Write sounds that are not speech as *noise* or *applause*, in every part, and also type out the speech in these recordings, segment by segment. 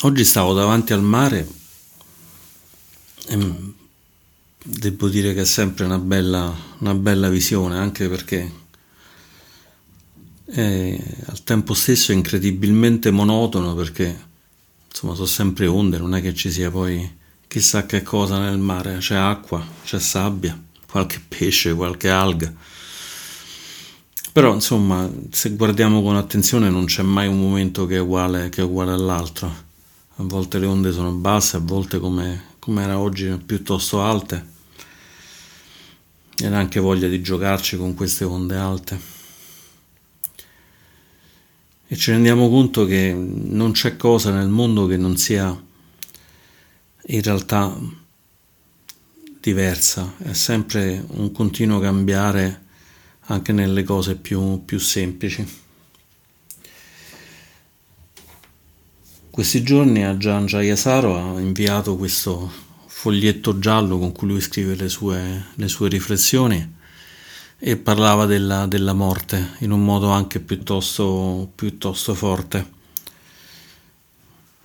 Oggi stavo davanti al mare e devo dire che è sempre una bella, una bella visione, anche perché è al tempo stesso incredibilmente monotono perché insomma sono sempre onde, non è che ci sia poi chissà che cosa nel mare, c'è acqua, c'è sabbia, qualche pesce, qualche alga. Però insomma, se guardiamo con attenzione non c'è mai un momento che è uguale, che è uguale all'altro a volte le onde sono basse, a volte come, come era oggi piuttosto alte. E anche voglia di giocarci con queste onde alte. E ci rendiamo conto che non c'è cosa nel mondo che non sia in realtà diversa, è sempre un continuo cambiare anche nelle cose più, più semplici. Questi giorni a Gian Jayasaro ha inviato questo foglietto giallo con cui lui scrive le sue, le sue riflessioni e parlava della, della, morte in un modo anche piuttosto, piuttosto forte,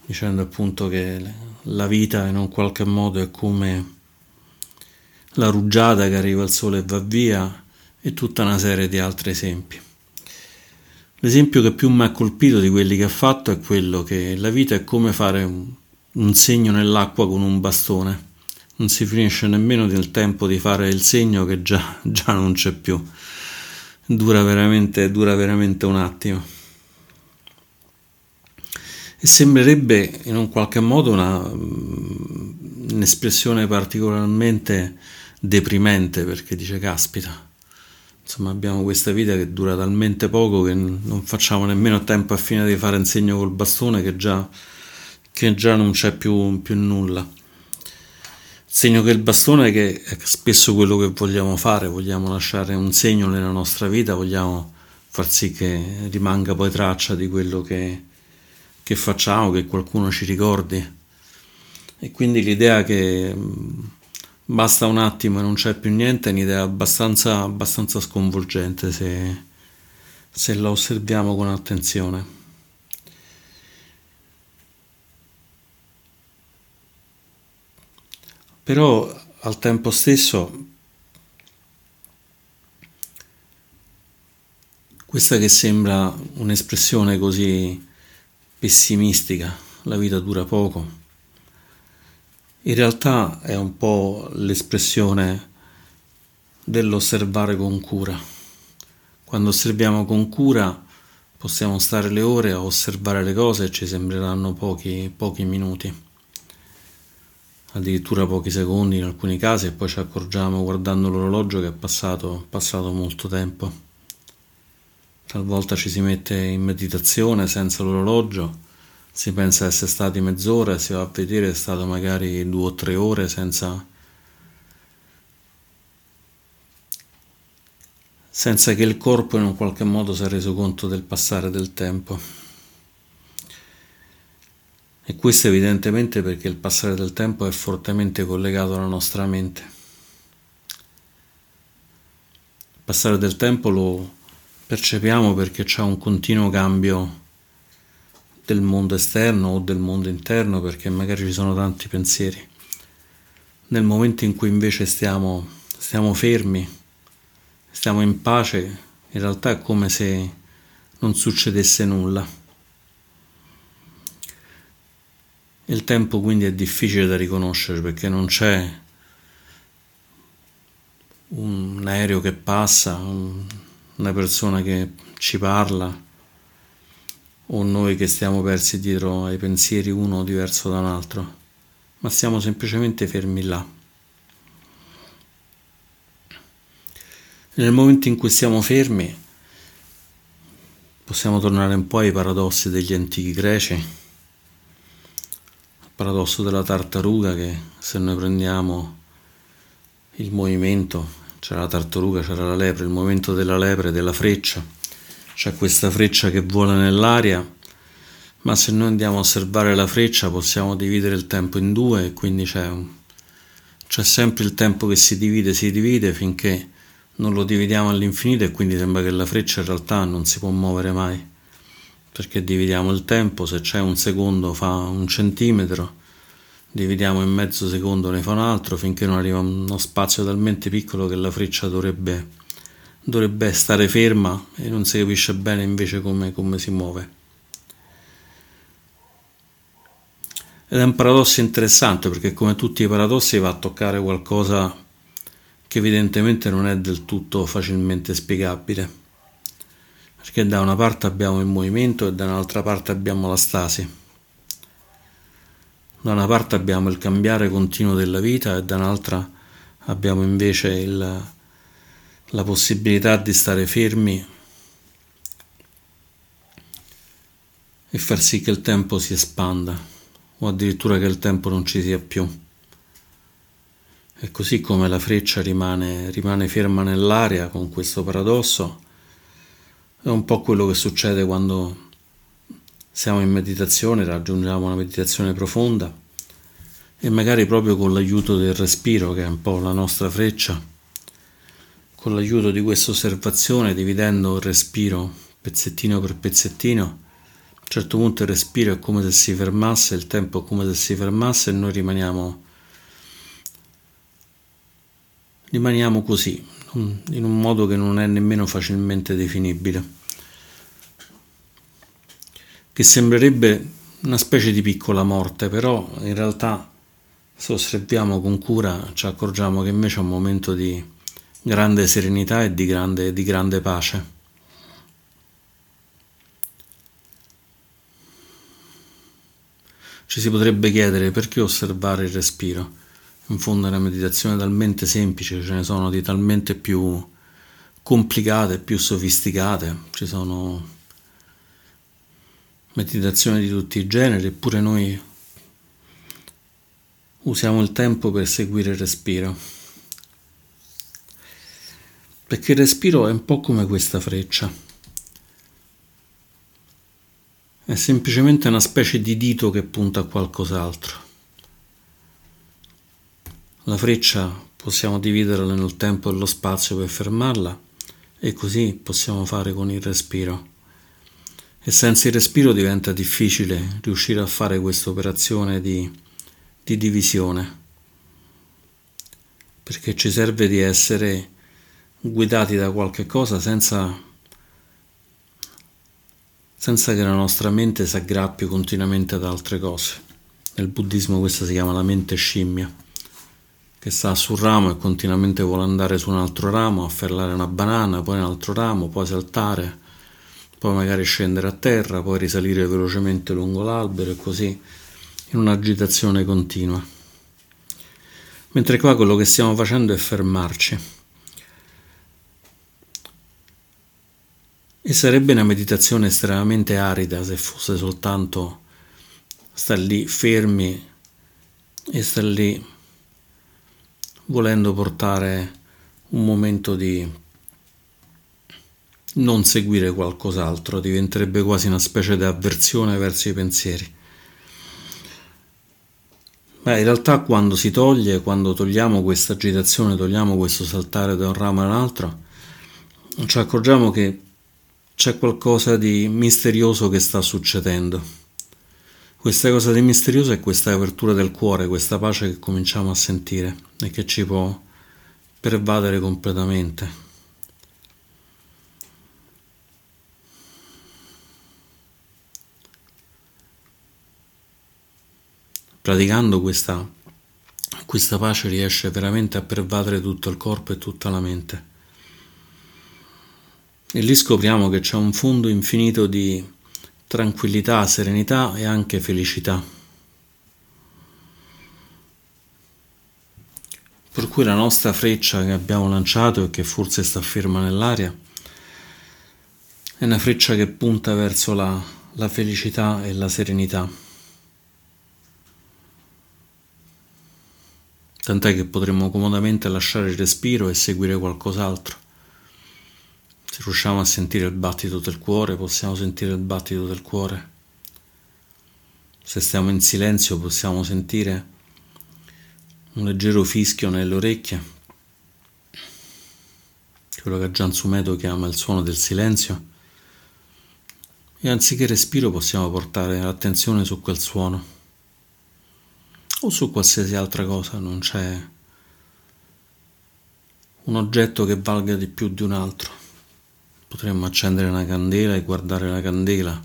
dicendo appunto che la vita in un qualche modo è come la rugiada che arriva al sole e va via e tutta una serie di altri esempi. L'esempio che più mi ha colpito di quelli che ha fatto è quello che la vita è come fare un, un segno nell'acqua con un bastone. Non si finisce nemmeno del tempo di fare il segno che già, *laughs* già non c'è più. Dura veramente, dura veramente un attimo. E sembrerebbe in un qualche modo una, un'espressione particolarmente deprimente perché dice caspita insomma abbiamo questa vita che dura talmente poco che non facciamo nemmeno tempo a fine di fare un segno col bastone che già, che già non c'è più, più nulla. segno che il bastone che è spesso quello che vogliamo fare, vogliamo lasciare un segno nella nostra vita, vogliamo far sì che rimanga poi traccia di quello che, che facciamo, che qualcuno ci ricordi. E quindi l'idea che basta un attimo e non c'è più niente, è un'idea abbastanza, abbastanza sconvolgente se, se la osserviamo con attenzione. Però al tempo stesso questa che sembra un'espressione così pessimistica, la vita dura poco in realtà è un po' l'espressione dell'osservare con cura. Quando osserviamo con cura possiamo stare le ore a osservare le cose e ci sembreranno pochi, pochi minuti, addirittura pochi secondi in alcuni casi e poi ci accorgiamo guardando l'orologio che è passato, passato molto tempo. Talvolta ci si mette in meditazione senza l'orologio si pensa essere stati mezz'ora, si va a vedere è stato magari due o tre ore senza, senza che il corpo in un qualche modo si è reso conto del passare del tempo. E questo evidentemente perché il passare del tempo è fortemente collegato alla nostra mente. Il passare del tempo lo percepiamo perché c'è un continuo cambio del mondo esterno o del mondo interno perché magari ci sono tanti pensieri. Nel momento in cui invece stiamo, stiamo fermi, stiamo in pace, in realtà è come se non succedesse nulla. Il tempo quindi è difficile da riconoscere perché non c'è un aereo che passa, una persona che ci parla o noi che stiamo persi dietro ai pensieri uno diverso da un altro, ma siamo semplicemente fermi là. Nel momento in cui siamo fermi, possiamo tornare un po' ai paradossi degli antichi greci, il paradosso della tartaruga che se noi prendiamo il movimento, c'era la tartaruga, c'era la lepre, il movimento della lepre, della freccia, c'è questa freccia che vola nell'aria, ma se noi andiamo a osservare la freccia possiamo dividere il tempo in due quindi c'è, un, c'è sempre il tempo che si divide, si divide finché non lo dividiamo all'infinito e quindi sembra che la freccia in realtà non si può muovere mai. perché dividiamo il tempo, se c'è un secondo fa un centimetro, dividiamo in mezzo secondo ne fa un altro, finché non arriva uno spazio talmente piccolo che la freccia dovrebbe, dovrebbe stare ferma e non si capisce bene invece come, come si muove. Ed è un paradosso interessante perché come tutti i paradossi va a toccare qualcosa che evidentemente non è del tutto facilmente spiegabile. Perché da una parte abbiamo il movimento e da un'altra parte abbiamo la stasi. Da una parte abbiamo il cambiare continuo della vita e da un'altra abbiamo invece il, la possibilità di stare fermi e far sì che il tempo si espanda o addirittura che il tempo non ci sia più. E così come la freccia rimane, rimane ferma nell'aria con questo paradosso, è un po' quello che succede quando siamo in meditazione, raggiungiamo una meditazione profonda e magari proprio con l'aiuto del respiro, che è un po' la nostra freccia, con l'aiuto di questa osservazione, dividendo il respiro pezzettino per pezzettino, a un certo punto il respiro è come se si fermasse, il tempo è come se si fermasse e noi rimaniamo, rimaniamo così, in un modo che non è nemmeno facilmente definibile, che sembrerebbe una specie di piccola morte, però in realtà se osserviamo con cura ci accorgiamo che invece è un momento di grande serenità e di grande, di grande pace. Ci si potrebbe chiedere perché osservare il respiro. In fondo è una meditazione talmente semplice, ce ne sono di talmente più complicate, più sofisticate, ci sono meditazioni di tutti i generi, eppure noi usiamo il tempo per seguire il respiro. Perché il respiro è un po' come questa freccia è semplicemente una specie di dito che punta a qualcos'altro. La freccia possiamo dividerla nel tempo e lo spazio per fermarla e così possiamo fare con il respiro. E senza il respiro diventa difficile riuscire a fare questa operazione di, di divisione, perché ci serve di essere guidati da qualche cosa senza senza che la nostra mente si aggrappi continuamente ad altre cose. Nel buddismo questa si chiama la mente scimmia, che sta sul ramo e continuamente vuole andare su un altro ramo, afferrare una banana, poi un altro ramo, poi saltare, poi magari scendere a terra, poi risalire velocemente lungo l'albero e così in un'agitazione continua. Mentre qua quello che stiamo facendo è fermarci E sarebbe una meditazione estremamente arida se fosse soltanto star lì fermi e star lì volendo portare un momento di non seguire qualcos'altro, diventerebbe quasi una specie di avversione verso i pensieri. Beh, in realtà quando si toglie, quando togliamo questa agitazione, togliamo questo saltare da un ramo all'altro, ci accorgiamo che c'è qualcosa di misterioso che sta succedendo. Questa cosa di misterioso è questa apertura del cuore, questa pace che cominciamo a sentire e che ci può pervadere completamente. Praticando questa, questa pace riesce veramente a pervadere tutto il corpo e tutta la mente. E lì scopriamo che c'è un fondo infinito di tranquillità, serenità e anche felicità. Per cui la nostra freccia che abbiamo lanciato e che forse sta ferma nell'aria è una freccia che punta verso la, la felicità e la serenità. Tant'è che potremmo comodamente lasciare il respiro e seguire qualcos'altro. Riusciamo a sentire il battito del cuore, possiamo sentire il battito del cuore. Se stiamo in silenzio, possiamo sentire un leggero fischio nelle orecchie, quello che Gian Sumeto chiama il suono del silenzio. e anziché respiro possiamo portare l'attenzione su quel suono o su qualsiasi altra cosa, non c'è un oggetto che valga di più di un altro. Potremmo accendere una candela e guardare la candela,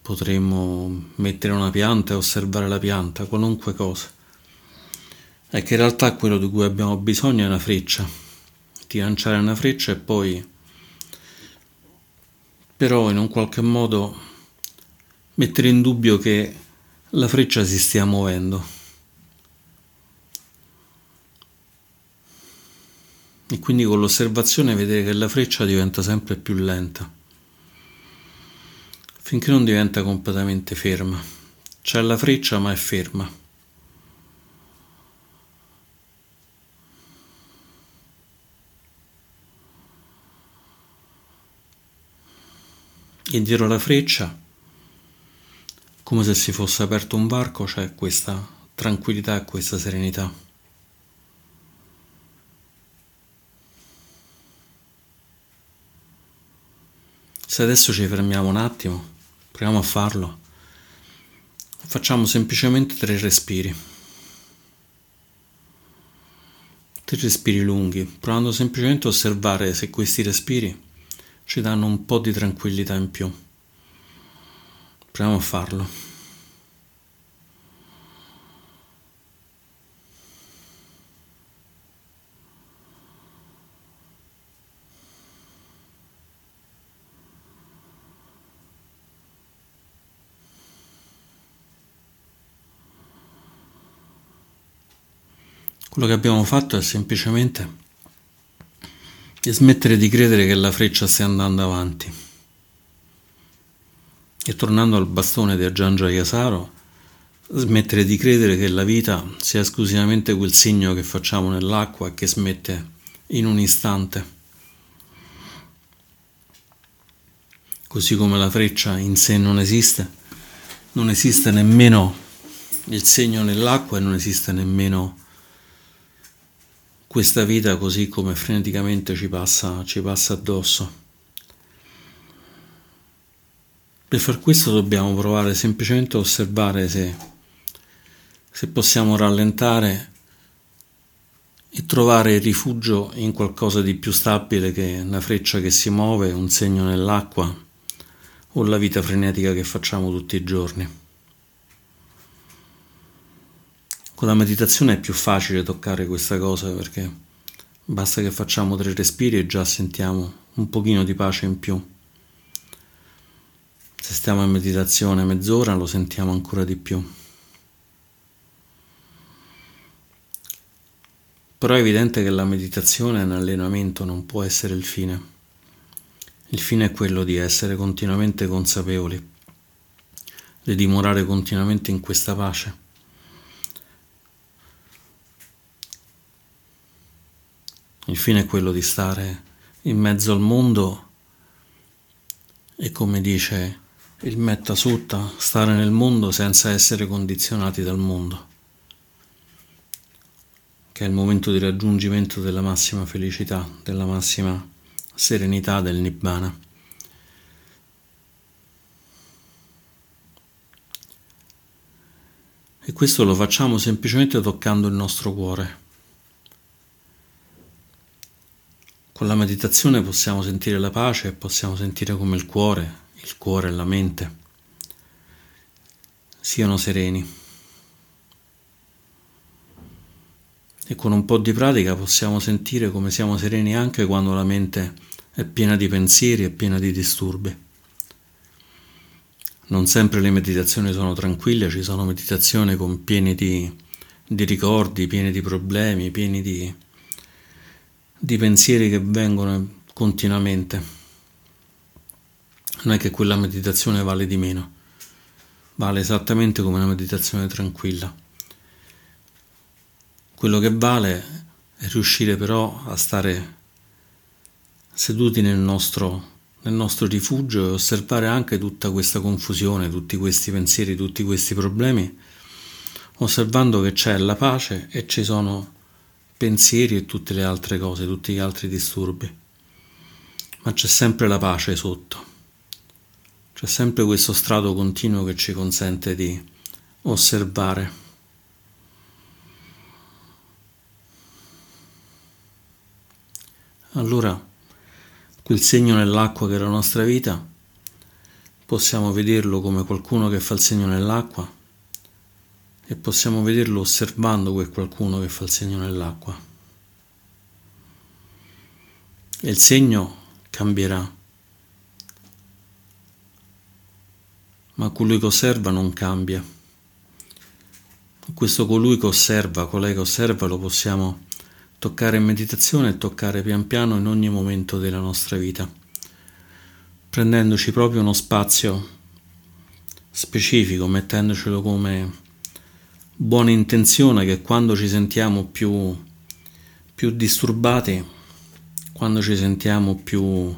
potremmo mettere una pianta e osservare la pianta, qualunque cosa. È che in realtà quello di cui abbiamo bisogno è una freccia, di lanciare una freccia e poi però in un qualche modo mettere in dubbio che la freccia si stia muovendo. E quindi con l'osservazione vedere che la freccia diventa sempre più lenta, finché non diventa completamente ferma. C'è la freccia ma è ferma. e dietro la freccia, come se si fosse aperto un varco, c'è questa tranquillità e questa serenità. Se adesso ci fermiamo un attimo, proviamo a farlo, facciamo semplicemente tre respiri. Tre respiri lunghi, provando semplicemente a osservare se questi respiri ci danno un po' di tranquillità in più. Proviamo a farlo. Quello che abbiamo fatto è semplicemente smettere di credere che la freccia stia andando avanti. E tornando al bastone di Aggiangia Yasaro, smettere di credere che la vita sia esclusivamente quel segno che facciamo nell'acqua che smette in un istante. Così come la freccia in sé non esiste, non esiste nemmeno il segno nell'acqua e non esiste nemmeno questa vita così come freneticamente ci passa, ci passa addosso. Per far questo dobbiamo provare semplicemente a osservare se, se possiamo rallentare e trovare rifugio in qualcosa di più stabile che una freccia che si muove, un segno nell'acqua o la vita frenetica che facciamo tutti i giorni. Con la meditazione è più facile toccare questa cosa perché basta che facciamo tre respiri e già sentiamo un pochino di pace in più. Se stiamo in meditazione mezz'ora lo sentiamo ancora di più. Però è evidente che la meditazione è un allenamento, non può essere il fine. Il fine è quello di essere continuamente consapevoli, di dimorare continuamente in questa pace. Il fine è quello di stare in mezzo al mondo e come dice il Metta Sutta, stare nel mondo senza essere condizionati dal mondo, che è il momento di raggiungimento della massima felicità, della massima serenità del Nibbana. E questo lo facciamo semplicemente toccando il nostro cuore. Con la meditazione possiamo sentire la pace e possiamo sentire come il cuore, il cuore e la mente siano sereni. E con un po' di pratica possiamo sentire come siamo sereni anche quando la mente è piena di pensieri e piena di disturbi. Non sempre le meditazioni sono tranquille, ci sono meditazioni con pieni di, di ricordi, pieni di problemi, pieni di di pensieri che vengono continuamente. Non è che quella meditazione vale di meno, vale esattamente come una meditazione tranquilla. Quello che vale è riuscire però a stare seduti nel nostro, nel nostro rifugio e osservare anche tutta questa confusione, tutti questi pensieri, tutti questi problemi, osservando che c'è la pace e ci sono pensieri e tutte le altre cose, tutti gli altri disturbi. Ma c'è sempre la pace sotto. C'è sempre questo strato continuo che ci consente di osservare. Allora, quel segno nell'acqua che è la nostra vita, possiamo vederlo come qualcuno che fa il segno nell'acqua e possiamo vederlo osservando quel qualcuno che fa il segno nell'acqua. E il segno cambierà ma colui che osserva non cambia. Questo colui che osserva, colei che osserva, lo possiamo toccare in meditazione e toccare pian piano in ogni momento della nostra vita, prendendoci proprio uno spazio specifico, mettendocelo come buona intenzione che quando ci sentiamo più, più disturbati, quando ci sentiamo più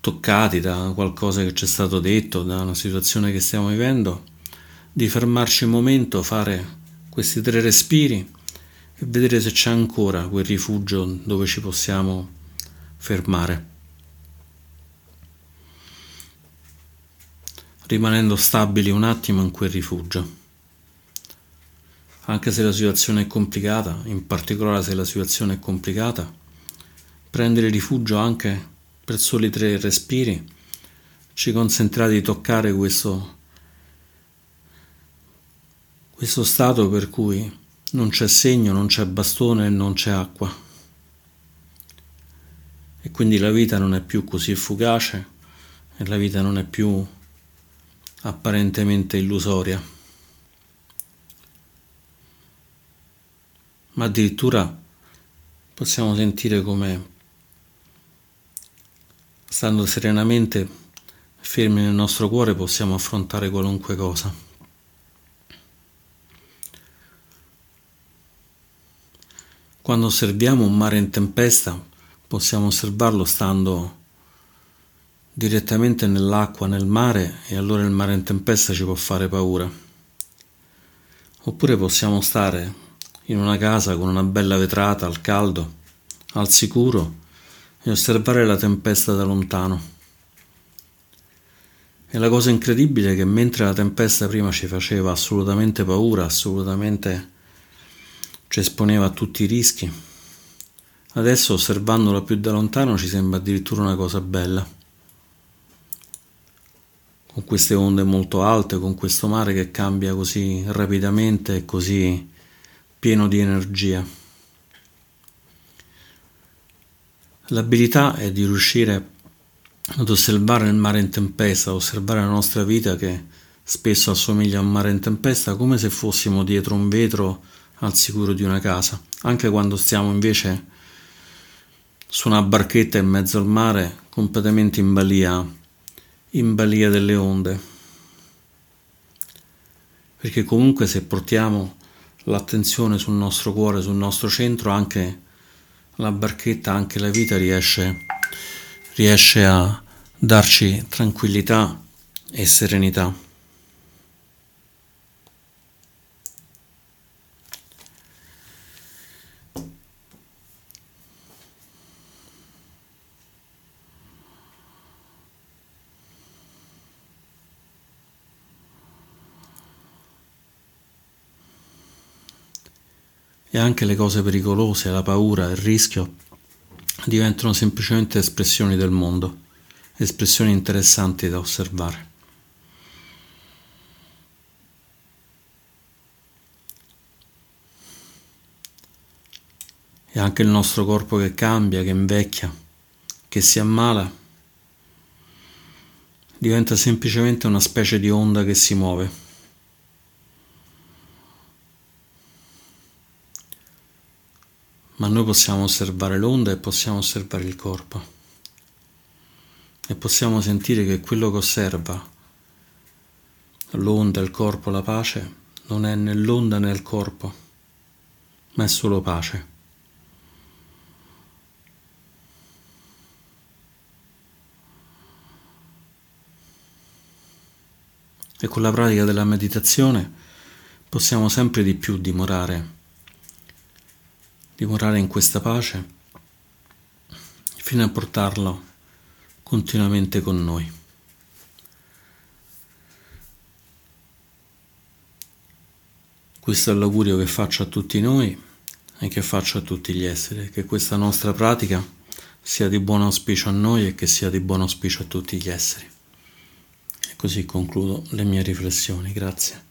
toccati da qualcosa che ci è stato detto, da una situazione che stiamo vivendo, di fermarci un momento, fare questi tre respiri e vedere se c'è ancora quel rifugio dove ci possiamo fermare. Rimanendo stabili un attimo in quel rifugio. Anche se la situazione è complicata, in particolare se la situazione è complicata, prendere rifugio anche per soli tre respiri ci consentirà di toccare questo, questo stato per cui non c'è segno, non c'è bastone non c'è acqua. E quindi la vita non è più così fugace e la vita non è più apparentemente illusoria. Ma addirittura possiamo sentire come Stando serenamente fermi nel nostro cuore possiamo affrontare qualunque cosa. Quando osserviamo un mare in tempesta possiamo osservarlo stando direttamente nell'acqua, nel mare e allora il mare in tempesta ci può fare paura. Oppure possiamo stare in una casa con una bella vetrata al caldo, al sicuro e osservare la tempesta da lontano. E la cosa incredibile è che mentre la tempesta prima ci faceva assolutamente paura, assolutamente ci esponeva a tutti i rischi, adesso osservandola più da lontano ci sembra addirittura una cosa bella. Con queste onde molto alte, con questo mare che cambia così rapidamente e così pieno di energia. L'abilità è di riuscire ad osservare il mare in tempesta, osservare la nostra vita che spesso assomiglia a un mare in tempesta come se fossimo dietro un vetro al sicuro di una casa, anche quando stiamo invece su una barchetta in mezzo al mare completamente in balia, in balia delle onde. Perché comunque se portiamo l'attenzione sul nostro cuore, sul nostro centro, anche la barchetta, anche la vita riesce, riesce a darci tranquillità e serenità. Anche le cose pericolose, la paura, il rischio diventano semplicemente espressioni del mondo, espressioni interessanti da osservare. E anche il nostro corpo che cambia, che invecchia, che si ammala, diventa semplicemente una specie di onda che si muove. Noi possiamo osservare l'onda e possiamo osservare il corpo e possiamo sentire che quello che osserva l'onda, il corpo, la pace non è né l'onda né il corpo, ma è solo pace. E con la pratica della meditazione possiamo sempre di più dimorare dimorare in questa pace fino a portarlo continuamente con noi. Questo è l'augurio che faccio a tutti noi e che faccio a tutti gli esseri, che questa nostra pratica sia di buon auspicio a noi e che sia di buon auspicio a tutti gli esseri. E così concludo le mie riflessioni. Grazie.